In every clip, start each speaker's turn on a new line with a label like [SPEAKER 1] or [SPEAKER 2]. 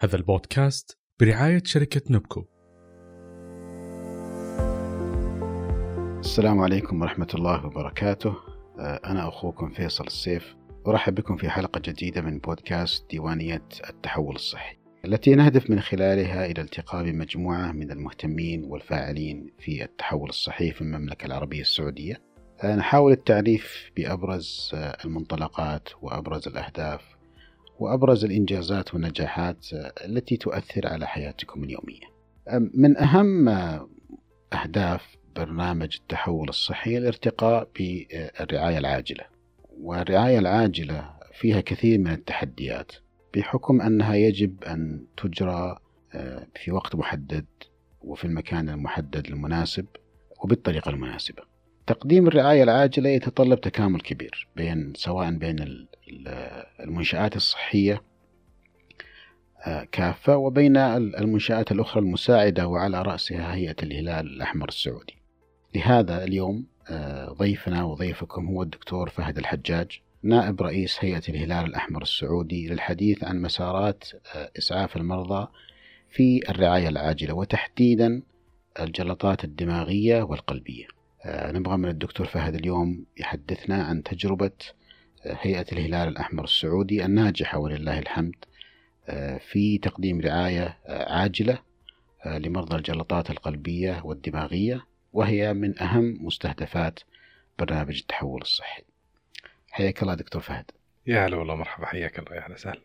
[SPEAKER 1] هذا البودكاست برعاية شركة نبكو.
[SPEAKER 2] السلام عليكم ورحمة الله وبركاته. آه، أنا أخوكم فيصل السيف. أرحب بكم في حلقة جديدة من بودكاست ديوانية التحول الصحي التي نهدف من خلالها إلى التقاء بمجموعة من المهتمين والفاعلين في التحول الصحي في المملكة العربية السعودية. آه، نحاول التعريف بأبرز آه، المنطلقات وأبرز الأهداف وأبرز الإنجازات والنجاحات التي تؤثر على حياتكم اليومية. من أهم أهداف برنامج التحول الصحي الارتقاء بالرعاية العاجلة. والرعاية العاجلة فيها كثير من التحديات بحكم أنها يجب أن تجرى في وقت محدد وفي المكان المحدد المناسب وبالطريقة المناسبة. تقديم الرعاية العاجلة يتطلب تكامل كبير بين سواء بين المنشآت الصحية آه، كافة وبين المنشآت الأخرى المساعدة وعلى رأسها هيئة الهلال الأحمر السعودي. لهذا اليوم آه، ضيفنا وضيفكم هو الدكتور فهد الحجاج نائب رئيس هيئة الهلال الأحمر السعودي للحديث عن مسارات آه، إسعاف المرضى في الرعاية العاجلة وتحديدا الجلطات الدماغية والقلبية. نبغى من الدكتور فهد اليوم يحدثنا عن تجربة هيئة الهلال الأحمر السعودي الناجحة ولله الحمد آه، في تقديم رعاية آه، عاجلة آه، لمرضى الجلطات القلبية والدماغية وهي من أهم مستهدفات برنامج التحول الصحي. حياك الله دكتور فهد.
[SPEAKER 3] يا هلا والله مرحبا حياك الله يا أهلا وسهلا.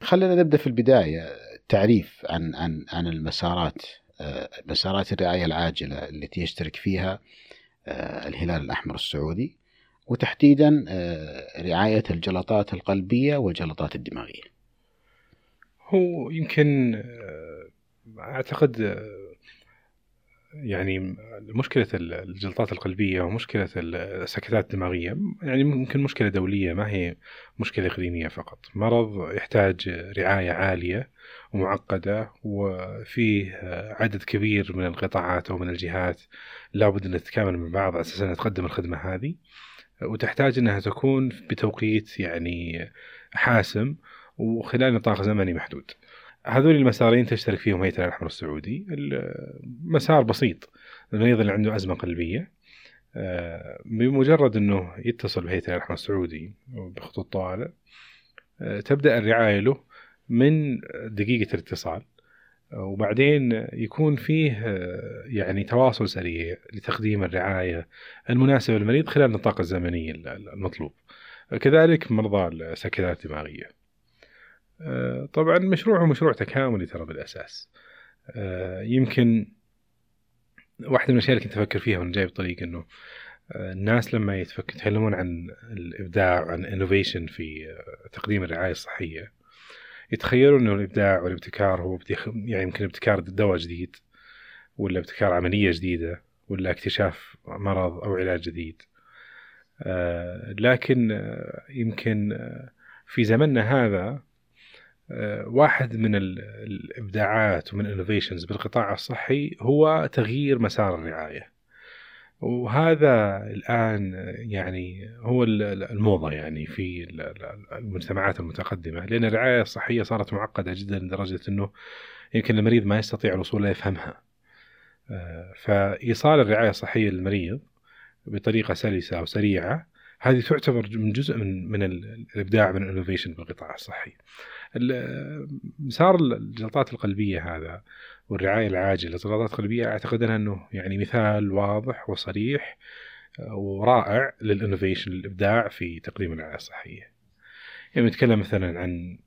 [SPEAKER 2] خلينا نبدأ في البداية تعريف عن عن عن المسارات مسارات الرعاية العاجلة التي يشترك فيها الهلال الأحمر السعودي وتحديدا آه، رعاية الجلطات القلبية والجلطات الدماغية.
[SPEAKER 3] هو يمكن آه، أعتقد آه، يعني مشكلة الجلطات القلبية ومشكلة السكتات الدماغية يعني ممكن مشكلة دولية ما هي مشكلة إقليمية فقط مرض يحتاج رعاية عالية ومعقدة وفيه عدد كبير من القطاعات أو من الجهات لابد أن تتكامل مع بعض أنها تقدم الخدمة هذه وتحتاج أنها تكون بتوقيت يعني حاسم وخلال نطاق زمني محدود. هذول المسارين تشترك فيهم هيئة الاحمر السعودي، المسار بسيط. المريض اللي عنده أزمة قلبية. آه، بمجرد أنه يتصل بهيئة الاحمر السعودي بخطوط طوارئ آه، تبدأ الرعاية له من دقيقة الاتصال. وبعدين يكون فيه يعني تواصل سريع لتقديم الرعاية المناسبة للمريض خلال النطاق الزمني المطلوب. كذلك مرضى السكتات الدماغية. طبعا مشروع هو مشروع تكاملي ترى بالأساس. يمكن واحدة من الأشياء اللي كنت أفكر فيها وأنا جاي بطريق إنه الناس لما يتكلمون عن الإبداع وعن انوفيشن في تقديم الرعاية الصحية يتخيلون إنه الإبداع والابتكار هو يعني يمكن ابتكار دواء جديد ولا ابتكار عملية جديدة ولا اكتشاف مرض أو علاج جديد. آه لكن آه يمكن آه في زمننا هذا آه واحد من الإبداعات ومن الانوفيشنز بالقطاع الصحي هو تغيير مسار الرعاية وهذا الآن يعني هو الموضة يعني في المجتمعات المتقدمة لأن الرعاية الصحية صارت معقدة جدا لدرجة إنه يمكن المريض ما يستطيع الوصول لا يفهمها. آه، فإيصال الرعاية الصحية للمريض بطريقة سلسة أو سريعة هذه تعتبر من جزء من من الإبداع من الانوفيشن بالقطاع الصحي. مسار الجلطات القلبية هذا والرعاية العاجلة للجلطات القلبية أعتقد إنه يعني مثال واضح وصريح آه، ورائع للإنوفيشن الابداع في تقديم الرعايه الصحية. يعني نتكلم مثلا عن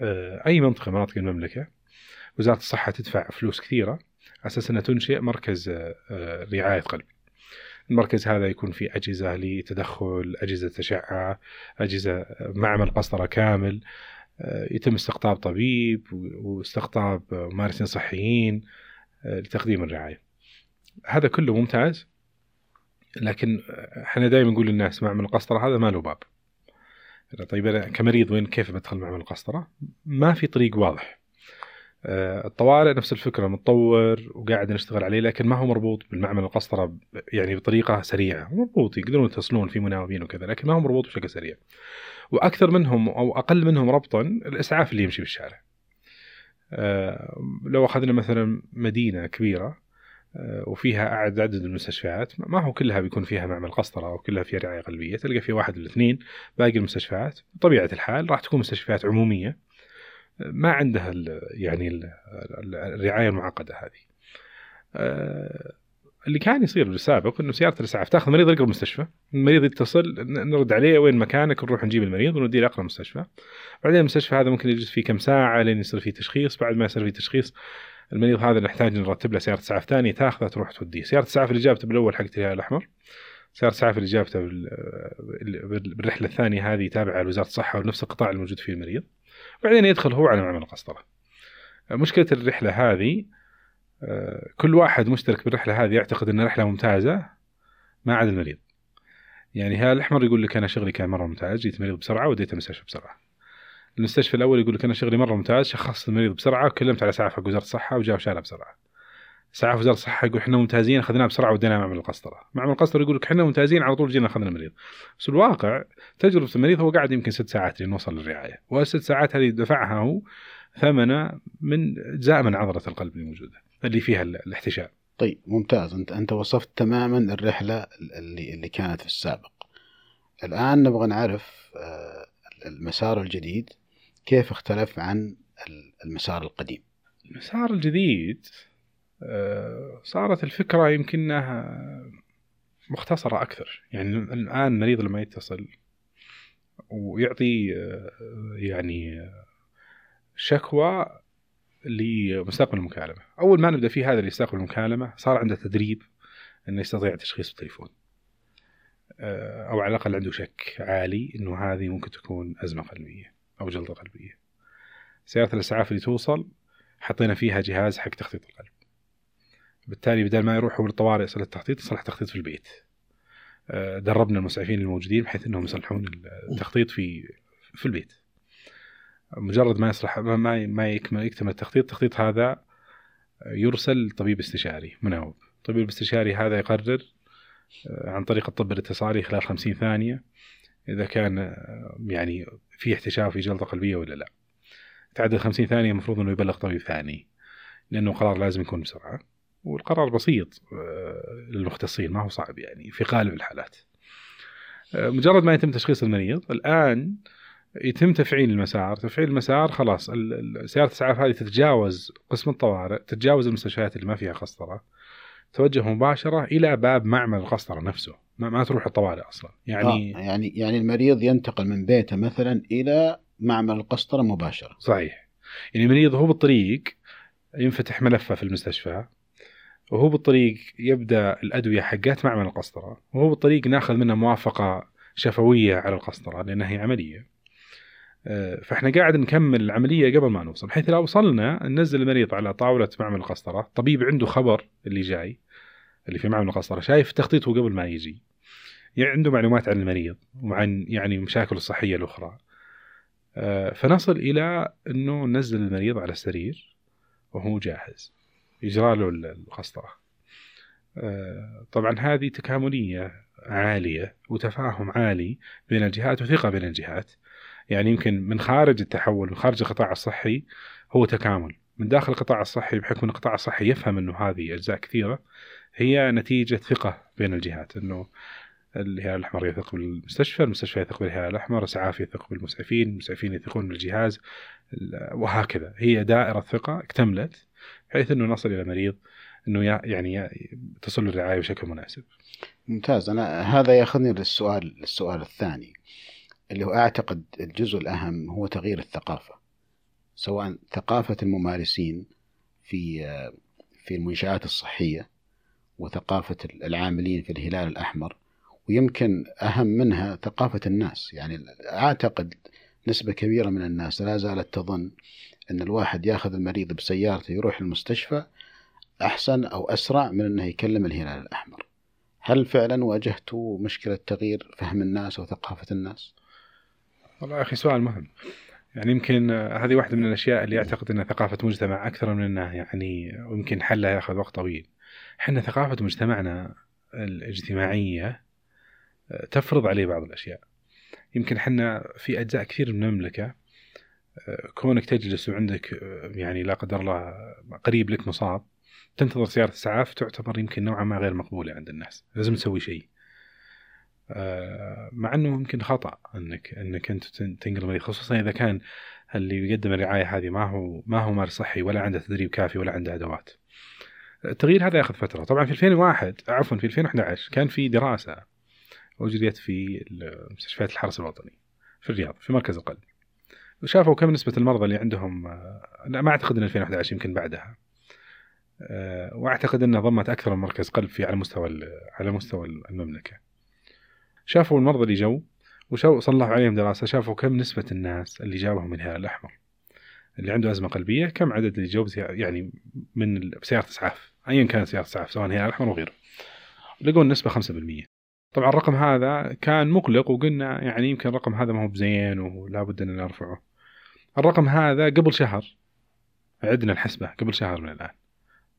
[SPEAKER 3] آه، أي منطقة من مناطق المملكة وزارة الصحة تدفع فلوس كثيرة على أساس إنها تنشئ مركز آه، رعاية قلب. المركز هذا يكون فيه أجهزة لتدخل، أجهزة اشعه، أجهزة معمل قسطرة كامل، يتم استقطاب طبيب واستقطاب ممارسين صحيين آه، لتقديم الرعاية. هذا كله ممتاز لكن إحنا دائما نقول للناس معمل القسطرة هذا ما له باب. طيب أنا كمريض وين كيف بدخل معمل القسطرة؟ ما في طريق واضح. آه، الطوارئ نفس الفكرة متطور وقاعد نشتغل عليه لكن ما هو مربوط بالمعمل القسطرة يعني بطريقة سريعة. مربوط يقدرون يتصلون في مناوبين وكذا لكن ما هو مربوط بشكل سريع. وأكثر منهم أو أقل منهم ربطا الإسعاف اللي يمشي بالشارع. آه، لو أخذنا مثلا مدينة كبيرة آه، وفيها عدد المستشفيات ما هو كلها بيكون فيها معمل قسطرة أو كلها فيها رعاية قلبيه تلقى في واحد ولا اثنين باقي المستشفيات. بطبيعة الحال راح تكون مستشفيات عمومية آه، ما عندها ال يعني ال الرعاية المعقدة هذه اللي كان يصير بالسابق إنه سيارة الإسعاف تأخذ المريض يقرب المستشفى، المريض يتصل نرد عليه وين مكانك نروح نجيب المريض ونوديه لاقرب مستشفى. بعدين المستشفى هذا ممكن يجلس فيه كم ساعة لين يصير فيه تشخيص، بعد ما يصير فيه تشخيص المريض هذا نحتاج نرتب له سيارة إسعاف ثانية تاخذه تروح توديه، سيارة الاسعاف اللي جابته بالأول حقت الهلال الأحمر سيارة الاسعاف اللي جابته بالرحلة الثانية هذه تابعة لوزارة الصحة ونفس القطاع الموجود فيه المريض. بعدين يدخل هو على معمل القسطرة. مشكلة الرحلة هذه آه، كل واحد مشترك بالرحلة هذه يعتقد إن رحله ممتازة ما عدا المريض. يعني هذا الأحمر يقول لك أنا شغلي كان مرة ممتاز جيت المريض بسرعة وديته المستشفى بسرعة. المستشفى الأول يقول لك أنا شغلي مرة ممتاز شخصت المريض بسرعة وكلمت على اسعاف وزارة الصحة وجاء وشالها بسرعة. اسعاف وزارة الصحة يقول إحنا ممتازين اخذناه بسرعة وديناه معمل القسطرة. معمل القسطرة يقول لك إحنا ممتازين على طول جينا أخذنا المريض. بس الواقع تجربة المريض هو قاعد يمكن ست ساعات لين وصل للرعاية والست ساعات هذه دفعها هو ثمنه من اجزاء من عضلة القلب اللي موجودة اللي فيها الاحتشاء.
[SPEAKER 2] طيب ممتاز. انت أنت وصفت تماما الرحلة اللي اللي كانت في السابق. الآن نبغى نعرف آه، المسار الجديد كيف اختلف عن المسار القديم؟
[SPEAKER 3] المسار الجديد آه، صارت الفكرة يمكنها مختصرة أكثر. يعني الآن المريض لما يتصل ويعطي آه، يعني شكوى لمستقبل المكالمة. أول ما نبدأ في هذا اللي يستقبل المكالمة صار عنده تدريب إنه يستطيع التشخيص بالتليفون. آه، أو على الأقل عنده شك عالي إنه هذه ممكن تكون أزمة قلبية أو جلطة قلبية. سيارة الإسعاف اللي توصل حطينا فيها جهاز حق تخطيط القلب. بالتالي بدل ما يروحوا للطوارئ يصل التخطيط يصلح تخطيط في البيت. آه، دربنا المسعفين الموجودين بحيث إنهم يصلحون التخطيط في في البيت. مجرد ما يصلح ما ما يكمل يكتمل التخطيط التخطيط هذا يرسل طبيب استشاري مناوب. الطبيب الاستشاري هذا يقرر آه، عن طريق الطب الاتصالي خلال 50 ثانية إذا كان آه، يعني في احتشاء في جلطة قلبية ولا لا. تعدل 50 ثانية المفروض أنه يبلغ طبيب ثاني لأنه قرار لازم يكون بسرعة. والقرار بسيط آه، للمختصين ما هو صعب يعني في غالب الحالات. مجرد ما يتم تشخيص المريض الآن يتم تفعيل المسار تفعيل المسار خلاص سيارة الإسعاف هذه تتجاوز قسم الطوارئ تتجاوز المستشفيات اللي ما فيها قسطرة توجه مباشرة إلى باب معمل القسطرة نفسه ما, ما تروح الطوارئ أصلا.
[SPEAKER 2] يعني آه يعني يعني المريض ينتقل من بيته مثلا إلى معمل القسطرة مباشرة.
[SPEAKER 3] صحيح. يعني المريض هو بالطريق ينفتح ملفه في المستشفى وهو بالطريق يبدأ الأدوية حقات معمل القسطرة. وهو بالطريق ناخذ منه موافقة شفوية على القسطرة لأنها هي عملية. آه، فإحنا قاعد نكمل العملية قبل ما نوصل بحيث لو وصلنا ننزل المريض على طاولة معمل القسطرة. طبيب عنده خبر اللي جاي اللي في معمل القسطرة شايف تخطيطه قبل ما يجي. يعني عنده معلومات عن المريض وعن يعني مشاكله الصحية الأخرى. آه، فنصل إلى إنه ننزل المريض على السرير وهو جاهز. يجرى له القسطره آه، طبعا هذه تكاملية عالية وتفاهم عالي بين الجهات وثقة بين الجهات. يعني يمكن من خارج التحول من خارج القطاع الصحي هو تكامل. من داخل القطاع الصحي بحكم القطاع الصحي يفهم إنه هذه أجزاء كثيرة هي نتيجة ثقة بين الجهات. إنه الهلال الأحمر يثق بالمستشفى، المستشفى يثق بالهلال الأحمر، الاسعاف يثق بالمسعفين، المسعفين يثقون بالجهاز وهكذا، هي دائرة ثقة اكتملت. بحيث إنه نصل إلى مريض إنه يعني تصل الرعايه بشكل مناسب.
[SPEAKER 2] ممتاز أنا هذا يأخذني للسؤال للسؤال الثاني. اللي هو أعتقد الجزء الأهم هو تغيير الثقافة سواء ثقافة الممارسين في في المنشآت الصحية وثقافة العاملين في الهلال الأحمر ويمكن أهم منها ثقافة الناس يعني أعتقد نسبة كبيرة من الناس لا زالت تظن أن الواحد ياخذ المريض بسيارته يروح المستشفى أحسن أو أسرع من أنه يكلم الهلال الأحمر هل فعلا واجهتوا مشكلة تغيير فهم الناس وثقافة الناس؟
[SPEAKER 3] والله يا أخي سؤال مهم يعني يمكن هذه واحدة من الأشياء اللي أعتقد انها ثقافة مجتمع أكثر من إنها يعني ويمكن حلها يأخذ وقت طويل. إحنا ثقافة مجتمعنا الاجتماعية تفرض عليه بعض الأشياء. يمكن إحنا في أجزاء كثير من المملكة آه، كونك تجلس وعندك آه، يعني لا قدر الله قريب لك مصاب تنتظر سياره اسعاف تعتبر يمكن نوعا ما غير مقبولة عند الناس لازم تسوي شيء آه، مع إنه يمكن خطأ إنك إنك أنت تنقل المريض خصوصا إذا كان اللي بيقدم الرعاية هذه ما هو ما هو مال صحي ولا عنده تدريب كافي ولا عنده أدوات. التغيير هذا ياخذ فترة، طبعا في 2001 عفوا في 2011 كان في دراسة أجريت في مستشفيات الحرس الوطني في الرياض في مركز القلب. وشافوا كم نسبة المرضى اللي عندهم لا ما أعتقد إن 2011 يمكن بعدها. آه، وأعتقد إنها ضمت أكثر من مركز قلب في على مستوى على مستوى المملكة. شافوا المرضى اللي جو وشو صلحوا عليهم دراسة شافوا كم نسبة الناس اللي جابهم الهلال الأحمر اللي عنده أزمة قلبية كم عدد اللي جو يعني من بسيارة إسعاف ايا كانت سيارة إسعاف سواء الهلال الأحمر وغيره لقوا النسبة 5% طبعا الرقم هذا كان مقلق وقلنا يعني يمكن الرقم هذا ما هو بزين ولا بد أن نرفعه الرقم هذا قبل شهر. عدنا الحسبة قبل شهر من الآن.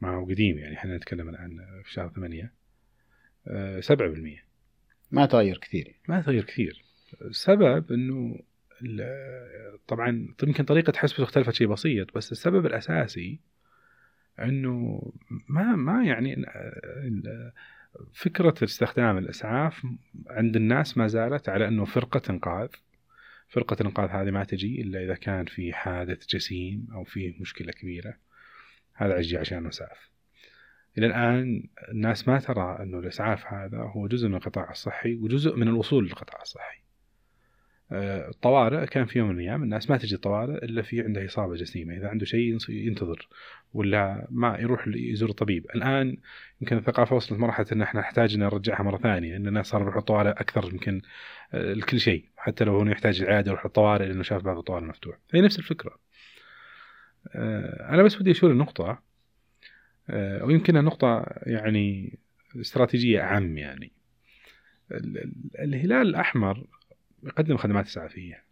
[SPEAKER 3] ما هو قديم يعني إحنا نتكلم الآن في شهر 8 7%
[SPEAKER 2] ما تغير كثير.
[SPEAKER 3] ما تغير كثير. السبب إنه طبعا يمكن طريقة حسبته اختلفت شيء بسيط بس السبب الأساسي إنه ما ما يعني فكرة استخدام الأسعاف عند الناس ما زالت على إنه فرقة إنقاذ. فرقة الانقاذ هذه ما تجي إلا إذا كان في حادث جسيم أو في مشكلة كبيرة. هذا أجي عشان اسعف إلى الآن الناس ما ترى إنه الإسعاف هذا هو جزء من القطاع الصحي وجزء من الوصول للقطاع الصحي. آه، الطوارئ كان في يوم من الأيام الناس ما تجي الطوارئ إلا في عنده إصابة جسيمة، إذا عنده شيء ينتظر ولا ما يروح يزور الطبيب، الآن يمكن الثقافة وصلت مرحلة إن إحنا نحتاج إن نرجعها مرة ثانية، إن الناس صاروا يروحوا الطوارئ أكثر يمكن آه، لكل شيء، حتى لو هو يحتاج العياده يروح الطوارئ لأنه شاف بعض الطوارئ مفتوح، فهي نفس الفكرة. آه، أنا بس بدي أشير النقطه آه، ويمكنها نقطة يعني استراتيجية أعم يعني. الهلال الأحمر يقدم خدمات إسعافية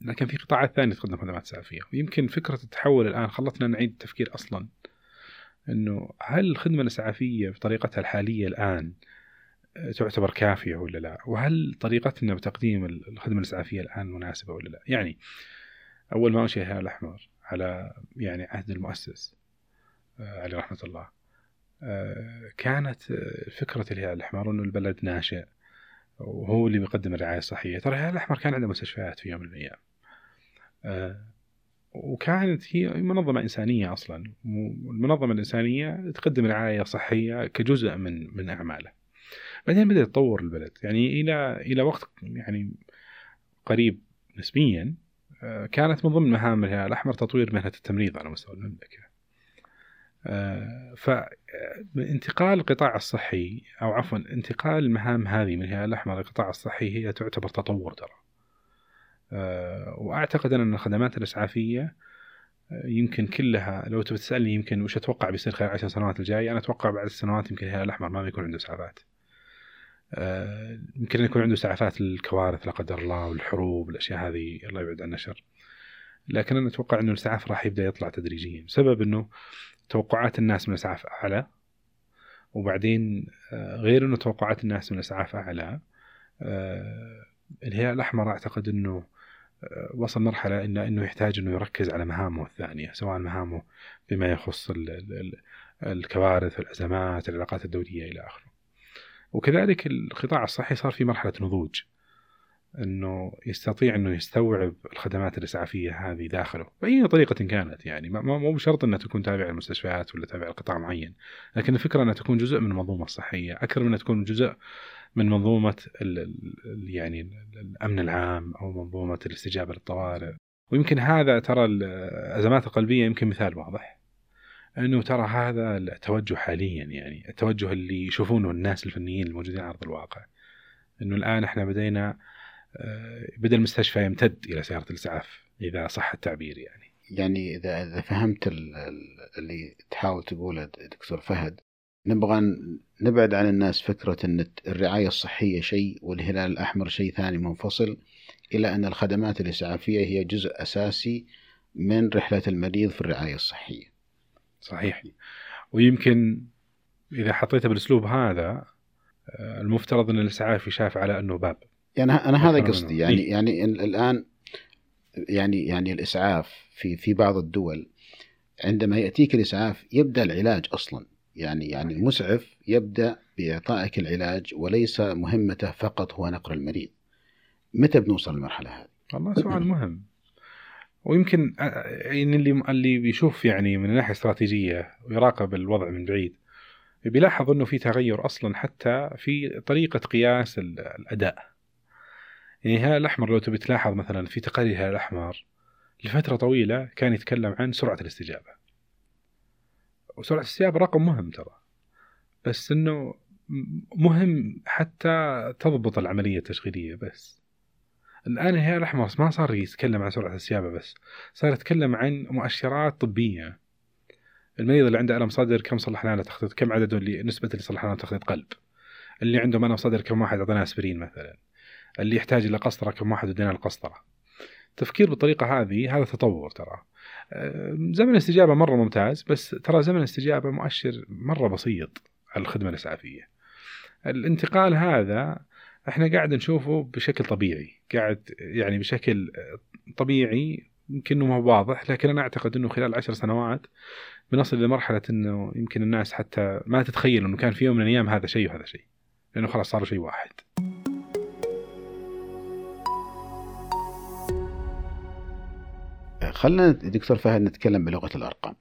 [SPEAKER 3] لكن في قطاعات ثانية تقدم خدمات إسعافية. ويمكن فكرة التحول الآن خلتنا نعيد التفكير أصلا أنه هل الخدمة الإسعافية بطريقتها الحالية الآن آه، تعتبر كافية ولا لا؟ وهل طريقتنا بتقديم الخدمة الإسعافية الآن مناسبة ولا لا؟ يعني أول ما أنشئ الهلال الأحمر على يعني عهد المؤسس آه، عليه رحمة الله آه، كانت آه، فكرة الهلال الأحمر أنه البلد ناشئ وهو اللي بيقدم الرعاية الصحية. ترى الهلال الأحمر كان عنده مستشفيات في يوم من الأيام. وكانت هي منظمة إنسانية أصلا والمنظمة الإنسانية تقدم رعاية صحية كجزء من من أعماله. بعدين بدأ يتطور البلد يعني إلى إلى وقت يعني قريب نسبيا كانت من ضمن مهام الهلال الأحمر تطوير مهنة التمريض على مستوى المملكة آه، فانتقال القطاع الصحي أو عفوا انتقال المهام هذه من الهلال الأحمر للقطاع الصحي هي تعتبر تطور ترى. آه، وأعتقد أن الخدمات الإسعافية آه، يمكن كلها لو تبي تسألني يمكن وش أتوقع بيصير خلال العشر سنوات الجاية أنا أتوقع بعد السنوات يمكن الهلال الأحمر ما بيكون عنده إسعافات. يمكن يكون عنده اسعافات للكوارث لا قدر الله والحروب والأشياء هذه الله يبعد عنا الشر. لكن أنا أتوقع إنه الاسعاف راح يبدأ يطلع تدريجيا بسبب إنه توقعات الناس من الاسعاف أعلى وبعدين آه، غير إنه توقعات الناس من الاسعاف أعلى آه، الهلال الأحمر أعتقد إنه آه، وصل مرحلة انه إنه يحتاج إنه يركز على مهامه الثانية سواء مهامه بما يخص الكوارث الأزمات العلاقات الدولية إلى آخره. وكذلك القطاع الصحي صار في مرحلة نضوج. إنه يستطيع إنه يستوعب الخدمات الإسعافية هذه داخله بأي طريقة كانت يعني مو بشرط إنها تكون تابعة للمستشفيات ولا تابعة لقطاع معين لكن الفكرة إنها تكون جزء من المنظومة الصحية أكثر من إنها تكون جزء من منظومة ال ال يعني الأمن العام أو منظومة الاستجابة للطوارئ ويمكن هذا ترى الازمات القلبية يمكن مثال واضح انه ترى هذا التوجه حاليا يعني التوجه اللي يشوفونه الناس الفنيين الموجودين على أرض الواقع إنه الآن إحنا بدينا آه، بدا المستشفى يمتد إلى سيارة الإسعاف إذا صح التعبير يعني.
[SPEAKER 2] يعني إذا إذا فهمت اللي تحاول تقوله دكتور فهد نبغى نبعد عن الناس فكرة إن الرعاية الصحية شيء والهلال الأحمر شيء ثاني منفصل إلى أن الخدمات الإسعافية هي جزء أساسي من رحلة المريض في الرعاية الصحية.
[SPEAKER 3] صحيح. ويمكن إذا حطيته بالأسلوب هذا آه، المفترض أن الإسعاف يشاف على أنه باب.
[SPEAKER 2] يعني أنا هذا قصدي. يعني إيه؟ يعني الآن يعني يعني الإسعاف في في بعض الدول عندما يأتيك الإسعاف يبدأ العلاج أصلا. يعني يعني المسعف يبدأ بإعطائك العلاج وليس مهمته فقط هو نقل المريض. متى بنوصل للمرحلة هذه؟
[SPEAKER 3] والله سؤال مهم. ويمكن يعني اللي اللي بيشوف يعني من الناحيه الاستراتيجيه ويراقب الوضع من بعيد بيلاحظ إنه في تغير أصلا حتى في طريقة قياس الأداء. يعني هلال الأحمر لو تبي تلاحظ مثلا في تقارير هلال الأحمر لفترة طويلة كان يتكلم عن سرعة الاستجابة. وسرعة الاستجابة رقم مهم ترى. بس إنه مهم حتى تضبط العملية التشغيلية بس. الآن الهلال الاحمر ما صار يتكلم عن سرعة الاستجابه بس صار يتكلم عن مؤشرات طبية. المريض اللي عنده ألم صدر كم صلحنا له تخطيط كم عدده اللي نسبة اللي صلحنا له تخطيط؟ قلب. اللي عنده ألم صدر كم واحد؟ أعطيناه أسبرين مثلا. اللي يحتاج إلى قسطرة كم واحد؟ ادينا القسطرة. التفكير بالطريقة هذه هذا تطور ترى. زمن الاستجابة مرة ممتاز بس ترى زمن الاستجابة مؤشر مرة بسيط على الخدمة الإسعافية. الانتقال هذا إحنا قاعد نشوفه بشكل طبيعي قاعد يعني بشكل طبيعي يمكن ما واضح لكن أنا أعتقد إنه خلال عشر سنوات بنصل لمرحله إنه يمكن الناس حتى ما تتخيل إنه كان في يوم من الأيام هذا شيء وهذا شيء لأنه خلاص صار شيء واحد.
[SPEAKER 2] خلنا دكتور فهد نتكلم بلغة الأرقام.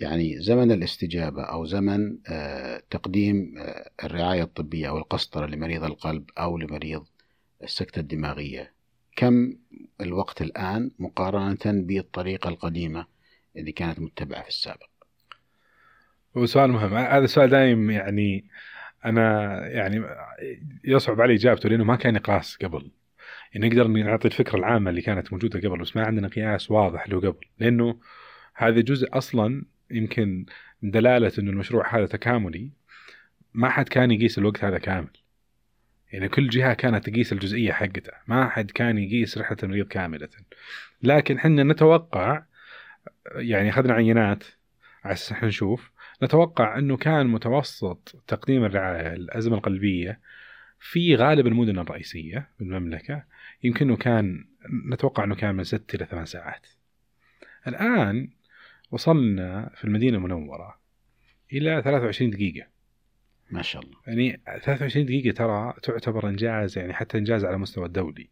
[SPEAKER 2] يعني زمن الاستجابة أو زمن آه، تقديم آه، الرعاية الطبية أو القسطرة لمريض القلب أو لمريض السكتة الدماغية. كم الوقت الآن مقارنة بالطريقة القديمة اللي كانت متبعة في السابق؟
[SPEAKER 3] هو سؤال مهم. هذا السؤال دائم يعني أنا يعني يصعب علي إجابته لأنه ما كان قياس قبل. يعني نقدر نعطي الفكرة العامة اللي كانت موجودة قبل بس ما عندنا قياس واضح له قبل. لأنه هذا جزء أصلا يمكن دلالة إنه المشروع هذا تكاملي ما حد كان يقيس الوقت هذا كامل يعني كل جهة كانت تقيس الجزئية حقتها ما حد كان يقيس رحلة المريض كاملة لكن إحنا نتوقع يعني أخذنا عينات إحنا نشوف نتوقع إنه كان متوسط تقديم الرعاية الأزمة القلبية في غالب المدن الرئيسية بالمملكه يمكن كان نتوقع إنه كان من ست إلى ثمان ساعات. الآن وصلنا في المدينة المنورة إلى 23 دقيقة.
[SPEAKER 2] ما شاء الله.
[SPEAKER 3] يعني 23 دقيقة ترى تعتبر إنجاز يعني حتى إنجاز على المستوى الدولي.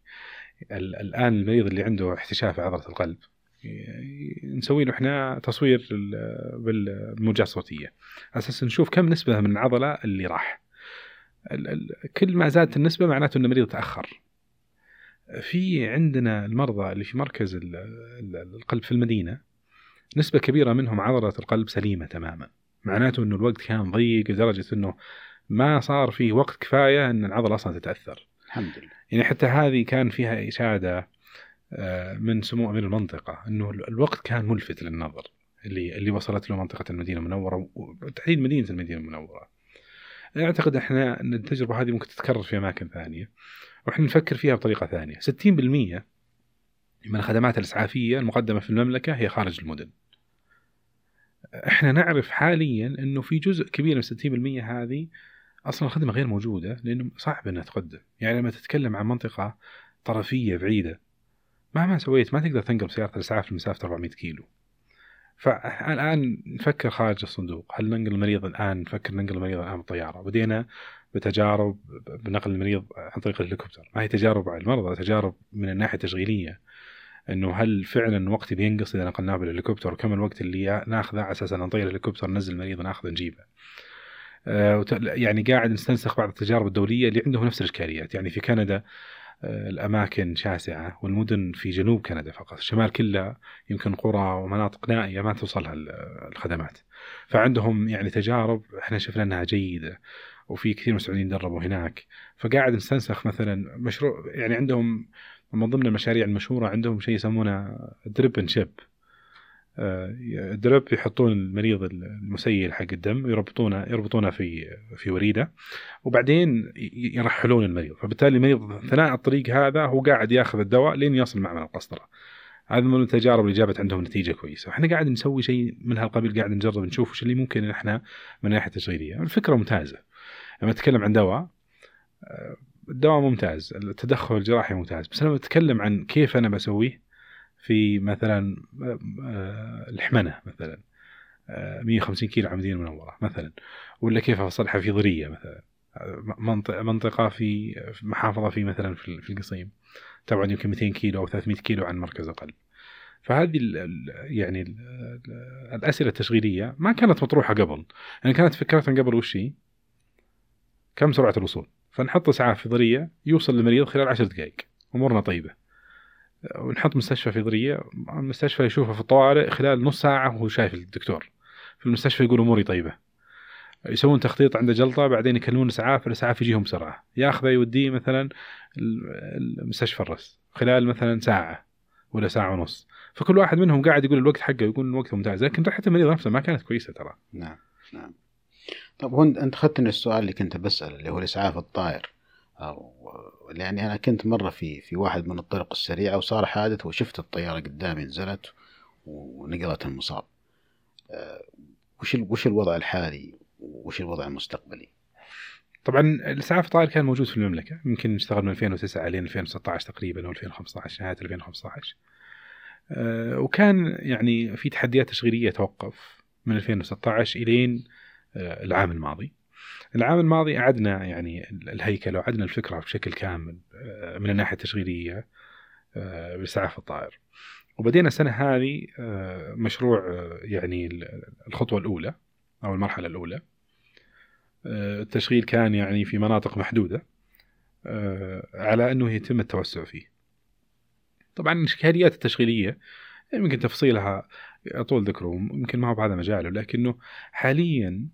[SPEAKER 3] الآن المريض اللي عنده احتشاء في عضلة القلب نسوي له إحنا تصوير بالموجات الصوتية أساس نشوف كم نسبة من العضلة اللي راح كل ما زادت النسبة معناته إن المريض تأخر في عندنا المرضى اللي في مركز القلب في المدينة نسبة كبيرة منهم عضلة القلب سليمة تماما. معناته إنه الوقت كان ضيق لدرجة إنه ما صار فيه وقت كفاية إن العضلة أصلا تتأثر.
[SPEAKER 2] الحمد لله.
[SPEAKER 3] يعني حتى هذه كان فيها إشادة آه، من سمو امير المنطقة. إنه الوقت كان ملفت للنظر. اللي اللي وصلت له منطقة المدينة المنورة وتحديد مدينة المدينة المنورة. أعتقد إحنا إن التجربة هذه ممكن تتكرر في أماكن ثانية. وإحنا نفكر فيها بطريقة ثانية. 60% من الخدمات الإسعافية المقدمة في المملكة هي خارج المدن. إحنا نعرف حاليا إنه في جزء كبير من 60% هذه أصلا الخدمة غير موجودة لأنه صعب إنها تقدم، يعني لما تتكلم عن منطقة طرفية بعيدة مهما سويت ما تقدر تنقل سيارة الإسعاف لمسافة 400 كيلو. فالآن نفكر خارج الصندوق. هل ننقل المريض الآن؟ نفكر ننقل المريض الآن بالطيارة. بدينا بتجارب بنقل المريض عن طريق الهليكوبتر. ما هي تجارب على المرضى تجارب من الناحية التشغيلية. إنه هل فعلا وقتي بينقص إذا نقلناه بالهليكوبتر؟ وكم الوقت اللي ناخذه على أساس نطير الهليكوبتر ننزل المريض ناخذه نجيبه. آه يعني قاعد نستنسخ بعض التجارب الدولية اللي عندهم نفس الإشكاليات. يعني في كندا الأماكن شاسعة والمدن في جنوب كندا فقط. الشمال كله يمكن قرى ومناطق نائية ما توصلها الخدمات. فعندهم يعني تجارب إحنا شفنا أنها جيدة وفي كثير من السعوديين دربوا هناك. فقاعد نستنسخ مثلا مشروع يعني عندهم من ضمن المشاريع المشهورة عندهم شيء يسمونه drip and ship drip يحطون المريض المسيل حق الدم يربطونه يربطونه في في وريدة وبعدين يرحلون المريض. فبالتالي المريض اثناء الطريق هذا هو قاعد ياخذ الدواء لين يصل معمل القسطرة. هذا من التجارب اللي جابت عندهم نتيجة كويسة. إحنا قاعد نسوي شيء من هالقبيل قاعد نجرب نشوف وش اللي ممكن إحنا من ناحية تشغيلية. الفكرة ممتازة. لما نتكلم عن دواء الدواء ممتاز التدخل الجراحي ممتاز. بس لما نتكلم عن كيف أنا بسويه في مثلا آه، الحمنة مثلا آه، 150 كيلو على المدينة المنوره مثلا ولا كيف افصلها في ضرية مثلا. آه، منطقه منطقة في محافظة في مثلا في القصيم. تبعد يمكن 200 كيلو أو 300 كيلو عن مركز القلب فهذه ال ال يعني ال الأسئلة التشغيلية ما كانت مطروحة قبل. يعني كانت فكرتنا قبل وش هي؟ كم سرعة الوصول؟ فنحط اسعاف في ضريه يوصل للمريض خلال 10 دقائق أمورنا طيبة. ونحط مستشفى في ضريه المستشفى يشوفه في الطوارئ خلال نص ساعة وهو شايف الدكتور. في المستشفى يقول أموري طيبة. يسوون تخطيط عنده جلطة بعدين يكلمون الاسعاف الاسعاف يجيهم بسرعة. ياخذه يوديه مثلا المستشفى الرس خلال مثلا ساعة ولا ساعة ونص. فكل واحد منهم قاعد يقول الوقت حقه يقول الوقت ممتاز. لكن ريحه المريض نفسه ما كانت كويسة ترى.
[SPEAKER 2] نعم نعم. طب هو أنت أخذتني السؤال اللي كنت بسأله اللي هو الإسعاف الطائر. أو يعني أنا كنت مرة في في واحد من الطرق السريعة وصار حادث وشفت الطيارة قدامي نزلت ونقلت المصاب. أه وش وش الوضع الحالي وش الوضع المستقبلي؟
[SPEAKER 3] طبعا الإسعاف الطائر كان موجود في المملكة يمكن اشتغل من 2009 لين 2016 تقريبا أو 2015 نهاية 2015 أه وكان يعني في تحديات تشغيلية توقف من 2016 إلين العام الماضي. العام الماضي أعدنا يعني الهيكل وأعدنا الفكرة بشكل كامل من الناحية التشغيلية بإسعاف الطائر. وبدينا السنة هذه مشروع يعني الخطوة الأولى أو المرحلة الأولى. التشغيل كان يعني في مناطق محدودة على أنه يتم التوسع فيه. طبعا الإشكاليات التشغيلية يمكن تفصيلها يطول ذكره يمكن ما هو بهذا مجاله لكنه حاليا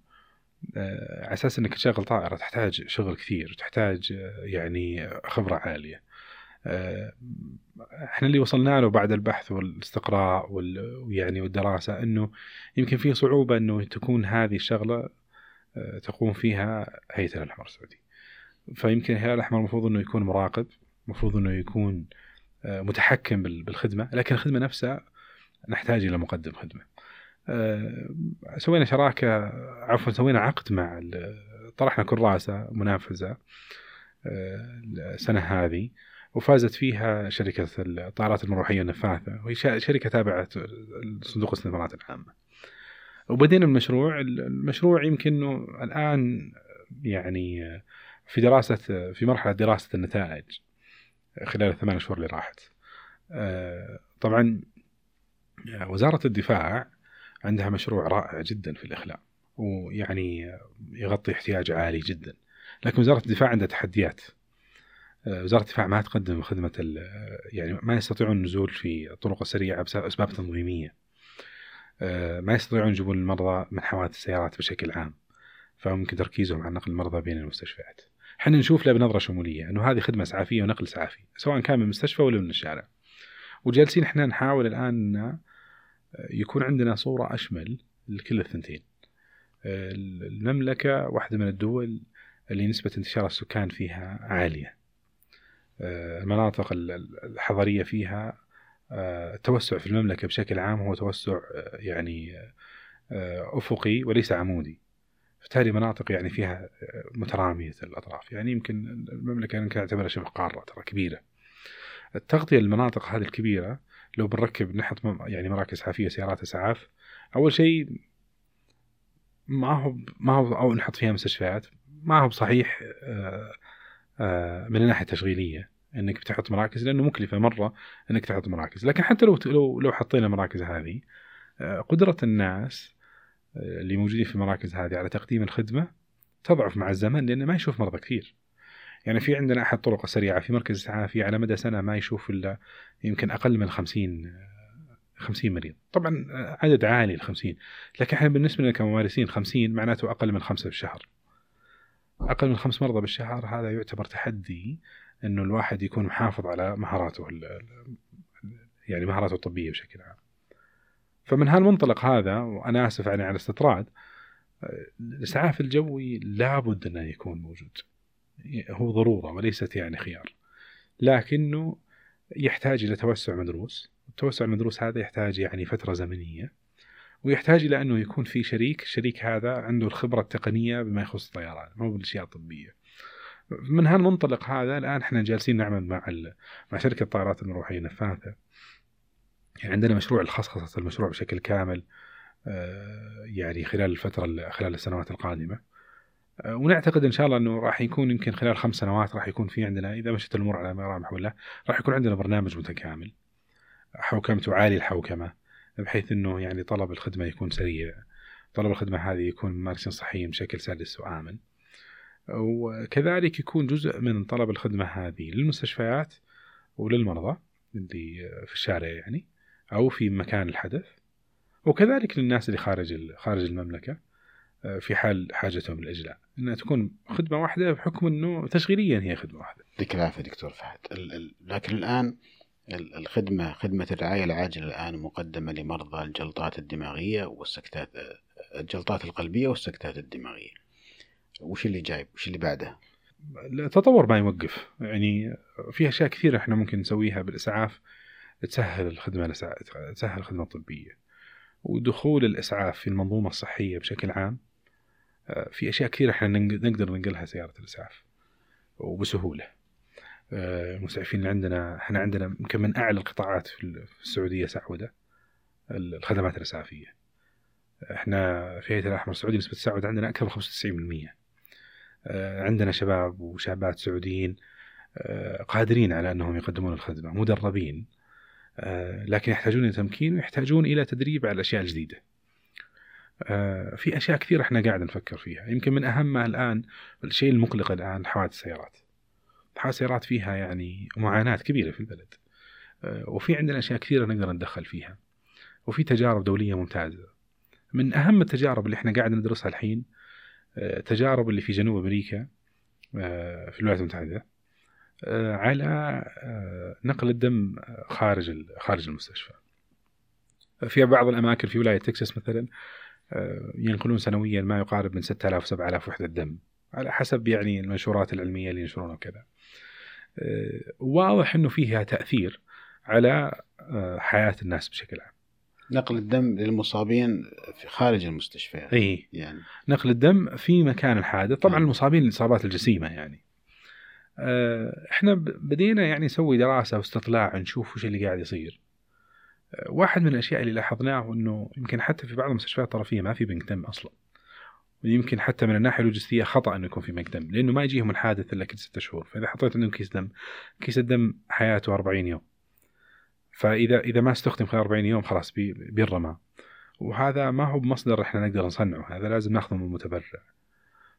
[SPEAKER 3] على أساس إنك تشغل طائرة تحتاج شغل كثير تحتاج يعني خبرة عالية. إحنا اللي وصلنا له بعد البحث والاستقراء ويعني والدراسة إنه يمكن في صعوبة إنه تكون هذه الشغلة تقوم فيها هيئة الهلال الاحمر السعودي. فيمكن الهلال الأحمر المفروض إنه يكون مراقب المفروض إنه يكون متحكم بالخدمة لكن الخدمة نفسها نحتاج إلى مقدم خدمة. سوينا شراكة عفوا سوينا عقد مع طرحنا كراسه منافسة السنة هذه وفازت فيها شركة الطائرات المروحية النفاثة وهي شركة تابعة صندوق الاستثمارات العامة. وبدينا المشروع المشروع يمكن الآن يعني في دراسة في مرحلة دراسة النتائج خلال الثمان شهور اللي راحت. طبعا وزارة الدفاع عندها مشروع رائع جدا في الإخلاء ويعني يغطي احتياج عالي جدا. لكن وزارة الدفاع عندها تحديات. وزارة الدفاع ما تقدم خدمة يعني ما يستطيعون النزول في الطرق السريعة بسبب أسباب تنظيمية ما يستطيعون يجيبون المرضى من حوادث السيارات بشكل عام. فممكن تركيزهم على نقل المرضى بين المستشفيات. إحنا نشوف له بنظرة شمولية إنه هذه خدمة اسعافية ونقل اسعافي سواء كان من المستشفى ولا من الشارع. وجالسين إحنا نحاول الآن يكون عندنا صورة أشمل لكل الثنتين. المملكة واحدة من الدول اللي نسبة انتشار السكان فيها عالية. المناطق الحضرية فيها التوسع في المملكة بشكل عام هو توسع يعني أفقي وليس عمودي. بالتالي مناطق يعني فيها مترامية الأطراف. يعني يمكن المملكة يمكن نعتبرها شبه قارة ترى كبيرة. التغطية للمناطق هذه الكبيرة لو بنركب نحط يعني مراكز اسعافيه سيارات أسعاف. أول شيء ما هو ما هو أو نحط فيها مستشفيات. ما هو بصحيح من الناحية التشغيلية إنك بتحط مراكز لأنه مكلفة مرة إنك تحط مراكز. لكن حتى لو لو لو حطينا المراكز هذه قدرة الناس اللي موجودين في المراكز هذه على تقديم الخدمة تضعف مع الزمن لأنه ما يشوف مرضى كثير. يعني في عندنا أحد الطرق السريعه في مركز اسعافي على مدى سنة ما يشوف إلا يمكن أقل من 50 50 مريض. طبعا عدد عالي ال 50 لكن إحنا بالنسبة لنا كممارسين 50 معناته أقل من خمسة بالشهر. أقل من خمس مرضى بالشهر هذا يعتبر تحدي إنه الواحد يكون محافظ على مهاراته يعني مهاراته الطبية بشكل عام. فمن هالمنطلق هذا وأنا آسف يعني على الاستطراد الاسعاف الجوي لابد انه يكون موجود. هو ضرورة وليست يعني خيار. لكنه يحتاج إلى توسع مدروس. التوسع المدروس هذا يحتاج يعني فترة زمنية ويحتاج إلى أنه يكون في شريك. الشريك هذا عنده الخبرة التقنية بما يخص الطيران مو بالأشياء الطبية. من هالمنطلق هذا الآن إحنا جالسين نعمل مع مع شركة الطائرات المروحية نفاثه يعني عندنا مشروع الخصخصة المشروع بشكل كامل آه، يعني خلال الفترة خلال السنوات القادمة. آه، ونعتقد إن شاء الله إنه راح يكون يمكن خلال خمس سنوات راح يكون في عندنا إذا مشت الأمور على ما رامح ولا راح يكون عندنا برنامج متكامل حوكمته عالي الحوكمة بحيث إنه يعني طلب الخدمة يكون سريع طلب الخدمة هذه يكون ممارسين صحيين بشكل سلس وامن وكذلك يكون جزء من طلب الخدمة هذه للمستشفيات وللمرضى اللي في الشارع يعني أو في مكان الحدث وكذلك للناس اللي خارج خارج المملكة. آه، في حال حاجتهم للإجلاء إنها تكون خدمة واحدة بحكم إنه تشغيليا هي خدمة واحدة.
[SPEAKER 2] يعطيك العافيه دكتور فهد لكن الآن الخدمة خدمة الرعاية العاجلة الآن مقدمة لمرضى الجلطات الدماغية والسكتات الجلطات القلبية والسكتات الدماغية. وش اللي جايب؟ وش اللي بعده؟
[SPEAKER 3] التطور ما يوقف يعني في أشياء كثيرة إحنا ممكن نسويها بالإسعاف تسهل الخدمة تسهل الخدمة الطبية ودخول الإسعاف في المنظومة الصحية بشكل عام في أشياء كثيرة إحنا نقدر ننقلها سيارة الإسعاف وبسهولة. آه، المسعفين اللي عندنا إحنا عندنا يمكن من أعلى القطاعات في السعودية سعودة الخدمات الإسعافية. إحنا في هيئة الأحمر السعودي نسبة السعودة عندنا أكثر من 95% آه، عندنا شباب وشابات سعوديين قادرين على أنهم يقدمون الخدمة مدربين. لكن يحتاجون إلى تمكين ويحتاجون إلى تدريب على الأشياء الجديدة. آه، في أشياء كثيره إحنا قاعد نفكر فيها. يمكن من أهمها الآن الشيء المقلق الآن حوادث السيارات. حوادث السيارات فيها يعني معاناة كبيرة في البلد. آه، وفي عندنا أشياء كثيرة نقدر ندخل فيها. وفي تجارب دولية ممتازة. من أهم التجارب اللي إحنا قاعد ندرسها الحين آه، تجارب اللي في جنوب أمريكا في الولايات المتحدة على نقل الدم خارج خارج المستشفى. في بعض الأماكن في ولاية تكساس مثلا آه، ينقلون سنويا ما يقارب من 6000 7000 وحدة دم على حسب يعني المنشورات العلمية اللي ينشرونها وكذا. آه، واضح إنه فيها تأثير على آه، حياة الناس بشكل عام.
[SPEAKER 2] نقل الدم للمصابين في خارج المستشفيات
[SPEAKER 3] إي. يعني. نقل الدم في مكان الحادث. طبعا المصابين الإصابات الجسيمة يعني. إحنا بدينا يعني نسوي دراسة واستطلاع نشوف وش اللي قاعد يصير. واحد من الأشياء اللي لاحظناه إنه يمكن حتى في بعض المستشفيات الطرفية ما في بنك دم أصلا. ويمكن حتى من الناحية اللوجستية خطأ إنه يكون في بنك دم لأنه ما يجيهم الحادث إلا كل ستة شهور. فإذا حطيت عندهم كيس دم كيس الدم حياته 40 يوم. فإذا إذا ما استخدم خلال 40 يوم خلاص بي بيرمى. وهذا ما هو بمصدر إحنا نقدر نصنعه هذا لازم ناخذه من المتبرع.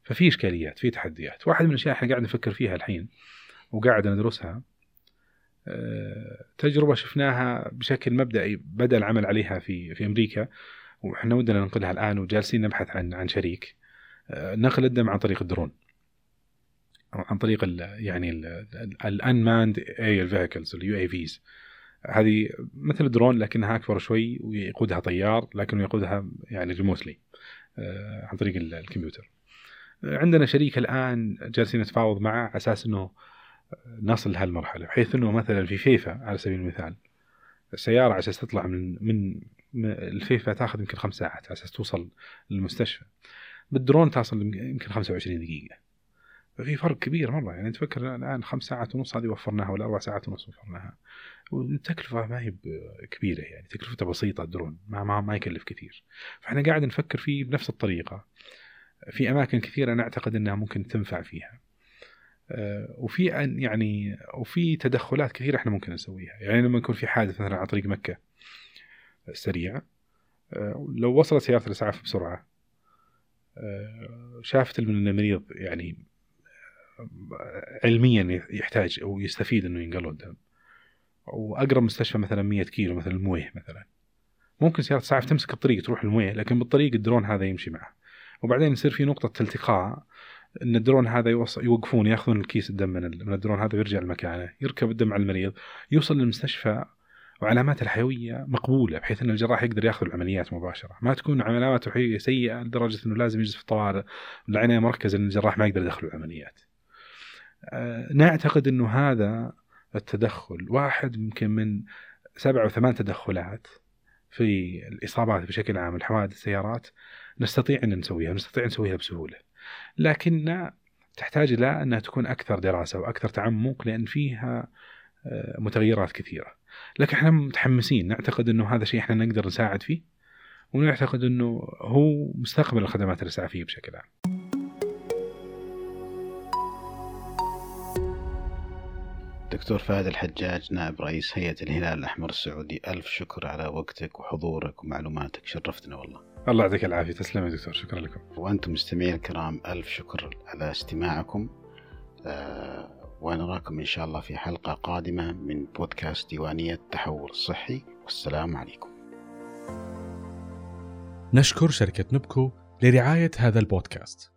[SPEAKER 3] ففي إشكاليات في تحديات. واحد من الأشياء إحنا قاعد نفكر فيها الحين وقاعد ندرسها تجربة شفناها بشكل مبدئي بدأ العمل عليها في في أمريكا وإحنا ودنا ننقلها الآن وجالسين نبحث عن عن شريك. نقل الدم عن طريق الدرون. عن طريق ال يعني ال unmanned air vehicles ال UAVs هذه مثل الدرون لكنها أكبر شوي ويقودها طيار لكنه يقودها يعني remotely آه، عن طريق الكمبيوتر. عندنا شريك الآن جالسين نتفاوض معه على أساس إنه نصل لهالمرحلة بحيث إنه مثلا في فيفا على سبيل المثال السيارة على أساس تطلع من من الفيفا تاخذ يمكن خمس ساعات على أساس توصل للمستشفى. بالدرون تصل يمكن 25 دقيقة. ففي فرق كبير مرة يعني تفكر الآن خمس ساعات ونص هذه وفرناها ولا أربع ساعات ونص وفرناها. والتكلفة ما هي كبيرة يعني تكلفته بسيطة الدرون ما ما, ما يكلف كثير. فإحنا قاعد نفكر فيه بنفس الطريقة. في أماكن كثيرة نعتقد إنها ممكن تنفع فيها. وفي يعني وفي تدخلات كثيرة إحنا ممكن نسويها. يعني لما يكون في حادث مثلا على طريق مكة سريع آه، لو وصلت سيارة الإسعاف بسرعة آه، شافت إن المريض يعني علميا يحتاج أو يستفيد إنه ينقل الدم. وأقرب مستشفى مثلا 100 كيلو مثلا المويه مثلا. ممكن سيارة الإسعاف تمسك الطريق تروح المويه لكن بالطريق الدرون هذا يمشي معه. وبعدين يصير في نقطة التقاء إن الدرون هذا يوقفون يأخذون الكيس الدم من الدرون هذا ويرجع لمكانه يركب الدم على المريض يوصل للمستشفى وعلاماته الحيوية مقبولة بحيث إن الجراح يقدر يأخذ العمليات مباشرة، ما تكون علاماته الحيويه سيئة لدرجة إنه لازم يجلس في الطوارئ العنايه مركزه إن الجراح ما يقدر يدخل العمليات. أه نعتقد إنه هذا التدخل واحد يمكن من سبع أو ثمان تدخلات في الإصابات بشكل عام الحوادث السيارات نستطيع إن نسويها، نستطيع نسويها بسهولة. لكن تحتاج إلى أنها تكون أكثر دراسة وأكثر تعمق لأن فيها آه، متغيرات كثيرة. لكن إحنا متحمسين. نعتقد إنه هذا شيء إحنا نقدر نساعد فيه ونعتقد إنه هو مستقبل الخدمات الاسعافيه بشكل عام.
[SPEAKER 2] دكتور فهد الحجاج نائب رئيس هيئة الهلال الأحمر السعودي ألف شكر على وقتك وحضورك ومعلوماتك. شرفتنا والله.
[SPEAKER 3] الله يعطيك العافية. تسلم يا دكتور. شكرا لكم.
[SPEAKER 2] وأنتم مستمعين الكرام ألف شكر على استماعكم. آه ونراكم إن شاء الله في حلقة قادمة من بودكاست ديوانية التحول الصحي والسلام عليكم.
[SPEAKER 1] نشكر شركة نبكو لرعاية هذا البودكاست.